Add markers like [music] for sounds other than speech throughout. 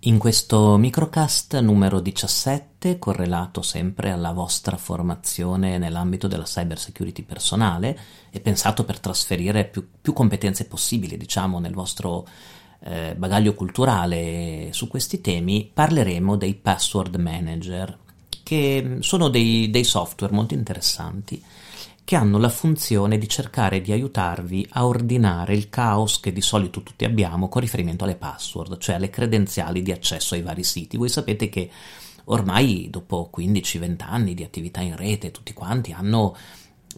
In questo microcast numero 17, correlato sempre alla vostra formazione nell'ambito della cyber security personale e pensato per trasferire più, più competenze possibili, diciamo, nel vostro eh, bagaglio culturale. Su questi temi, parleremo dei password manager, che sono dei, dei software molto interessanti che hanno la funzione di cercare di aiutarvi a ordinare il caos che di solito tutti abbiamo con riferimento alle password, cioè alle credenziali di accesso ai vari siti. Voi sapete che ormai dopo 15-20 anni di attività in rete tutti quanti hanno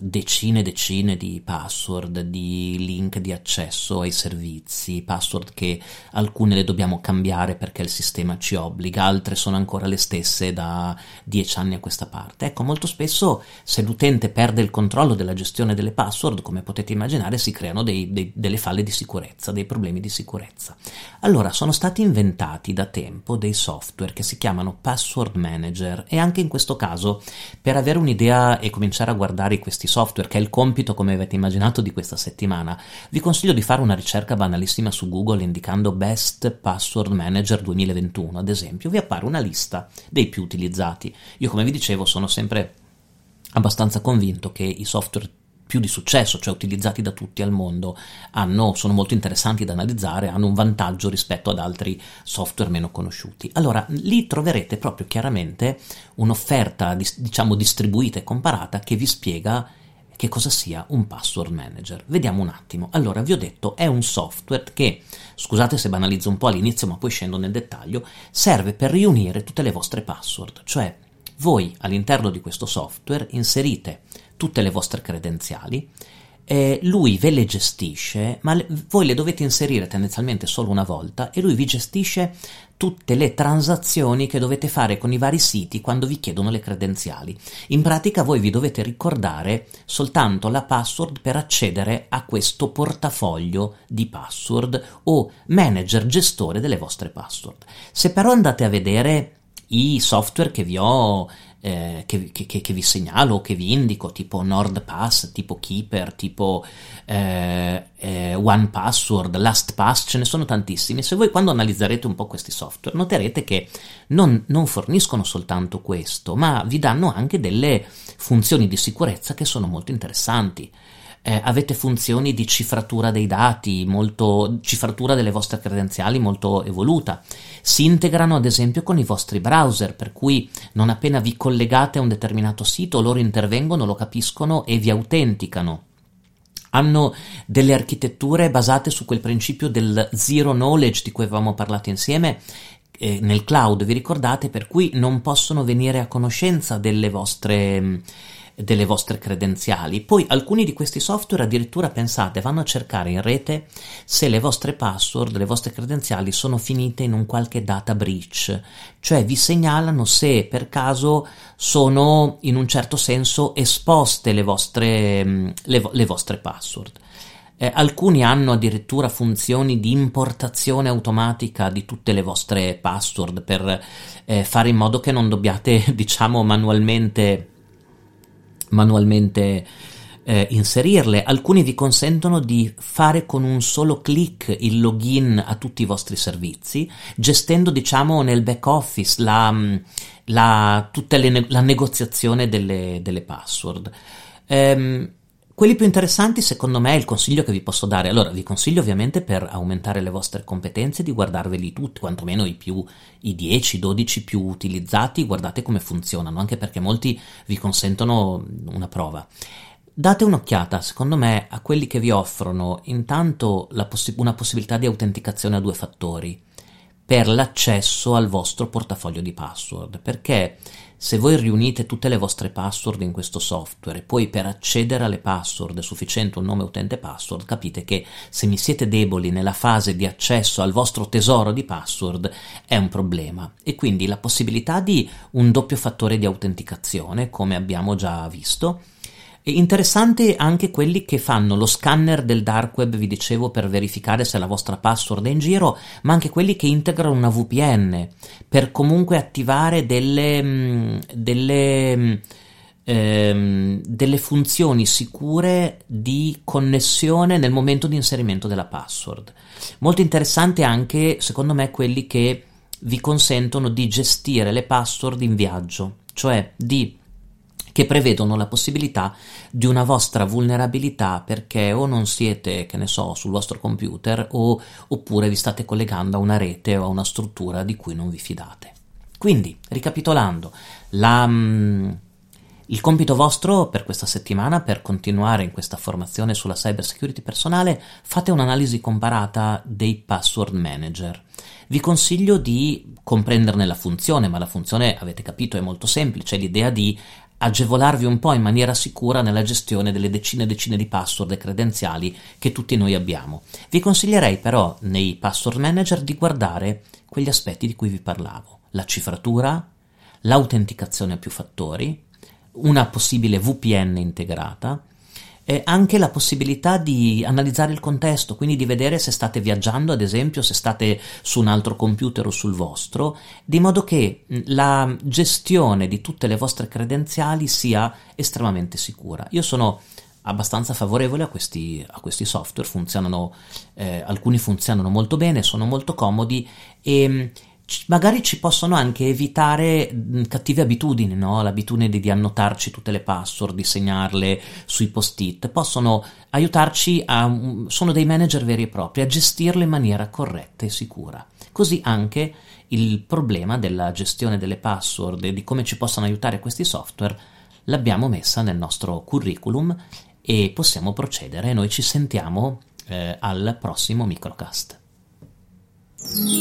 decine e decine di password, di link di accesso ai servizi, password che alcune le dobbiamo cambiare perché il sistema ci obbliga, altre sono ancora le stesse da dieci anni a questa parte. Ecco, molto spesso se l'utente perde il controllo della gestione delle password, come potete immaginare, si creano dei, dei, delle falle di sicurezza, dei problemi di sicurezza. Allora, sono stati inventati da tempo dei software che si chiamano password manager e anche in questo caso, per avere un'idea e cominciare a guardare questi software, che è il compito, come avete immaginato, di questa settimana, vi consiglio di fare una ricerca banalissima su Google indicando Best Password Manager 2021, ad esempio, vi appare una lista dei più utilizzati. Io, come vi dicevo, sono sempre abbastanza convinto che i software più di successo, cioè utilizzati da tutti al mondo, hanno, sono molto interessanti da analizzare, hanno un vantaggio rispetto ad altri software meno conosciuti. Allora, lì troverete proprio chiaramente un'offerta, diciamo, distribuita e comparata che vi spiega che cosa sia un password manager. Vediamo un attimo. Allora, vi ho detto, è un software che, scusate se banalizzo un po' all'inizio, ma poi scendo nel dettaglio, serve per riunire tutte le vostre password, cioè voi all'interno di questo software inserite tutte le vostre credenziali eh, lui ve le gestisce, ma le, voi le dovete inserire tendenzialmente solo una volta e lui vi gestisce tutte le transazioni che dovete fare con i vari siti quando vi chiedono le credenziali. In pratica voi vi dovete ricordare soltanto la password per accedere a questo portafoglio di password o manager gestore delle vostre password. Se però andate a vedere i software che vi ho eh, che, che, che, vi segnalo, che vi indico, tipo NordPass, tipo Keeper, tipo eh, eh, OnePassword, LastPass, ce ne sono tantissimi. Se voi quando analizzerete un po' questi software noterete che non, non forniscono soltanto questo, ma vi danno anche delle funzioni di sicurezza che sono molto interessanti eh, avete funzioni di cifratura dei dati, molto, cifratura delle vostre credenziali molto evoluta. Si integrano ad esempio con i vostri browser, per cui non appena vi collegate a un determinato sito, loro intervengono, lo capiscono e vi autenticano hanno delle architetture basate su quel principio del zero knowledge di cui avevamo parlato insieme eh, nel cloud, vi ricordate, per cui non possono venire a conoscenza delle vostre delle vostre credenziali. Poi alcuni di questi software addirittura pensate vanno a cercare in rete se le vostre password, le vostre credenziali sono finite in un qualche data breach, cioè vi segnalano se per caso sono in un certo senso esposte le vostre, mm, le, le vostre password. Eh, alcuni hanno addirittura funzioni di importazione automatica di tutte le vostre password per eh, fare in modo che non dobbiate, [laughs] diciamo, manualmente manualmente eh, inserirle, alcuni vi consentono di fare con un solo clic il login a tutti i vostri servizi, gestendo diciamo nel back office la, mm, la, le, la negoziazione delle, delle password. Ehm, quelli più interessanti, secondo me, è il consiglio che vi posso dare. Allora, vi consiglio ovviamente per aumentare le vostre competenze di guardarveli tutti, quantomeno i più, i 10, 12 più utilizzati, guardate come funzionano, anche perché molti vi consentono una prova. Date un'occhiata, secondo me, a quelli che vi offrono intanto possi- una possibilità di autenticazione a due fattori per l'accesso al vostro portafoglio di password, perché se voi riunite tutte le vostre password in questo software e poi per accedere alle password è sufficiente un nome utente password, capite che se mi siete deboli nella fase di accesso al vostro tesoro di password è un problema. E quindi la possibilità di un doppio fattore di autenticazione, come abbiamo già visto, Interessante anche quelli che fanno lo scanner del dark web, vi dicevo, per verificare se la vostra password è in giro, ma anche quelli che integrano una VPN per comunque attivare delle, mm, delle mm, ehm, delle funzioni sicure di connessione nel momento di inserimento della password. Molto interessante anche, secondo me, quelli che vi consentono di gestire le password in viaggio, cioè di che prevedono la possibilità di una vostra vulnerabilità perché o non siete, che ne so, sul vostro computer o, oppure vi state collegando a una rete o a una struttura di cui non vi fidate. Quindi, ricapitolando, la, mm, il compito vostro per questa settimana, per continuare in questa formazione sulla cyber security personale, fate un'analisi comparata dei password manager. Vi consiglio di comprenderne la funzione, ma la funzione, avete capito, è molto semplice, l'idea di agevolarvi un po' in maniera sicura nella gestione delle decine e decine di password e credenziali che tutti noi abbiamo. Vi consiglierei però nei password manager di guardare quegli aspetti di cui vi parlavo, la cifratura, l'autenticazione a più fattori, una possibile VPN integrata, e anche la possibilità di analizzare il contesto, quindi di vedere se state viaggiando, ad esempio, se state su un altro computer o sul vostro, di modo che la gestione di tutte le vostre credenziali sia estremamente sicura. Io sono abbastanza favorevole a questi, a questi software, funzionano, eh, alcuni funzionano molto bene, sono molto comodi e magari ci possono anche evitare cattive abitudini, no? l'abitudine di, di, annotarci tutte le password, di segnarle sui post-it, possono aiutarci a, sono dei manager veri e propri, a gestirle in maniera corretta e sicura. Così anche il problema della gestione delle password e di come ci possono aiutare questi software l'abbiamo messa nel nostro curriculum e possiamo procedere. Noi ci sentiamo eh, al prossimo microcast. Yeah.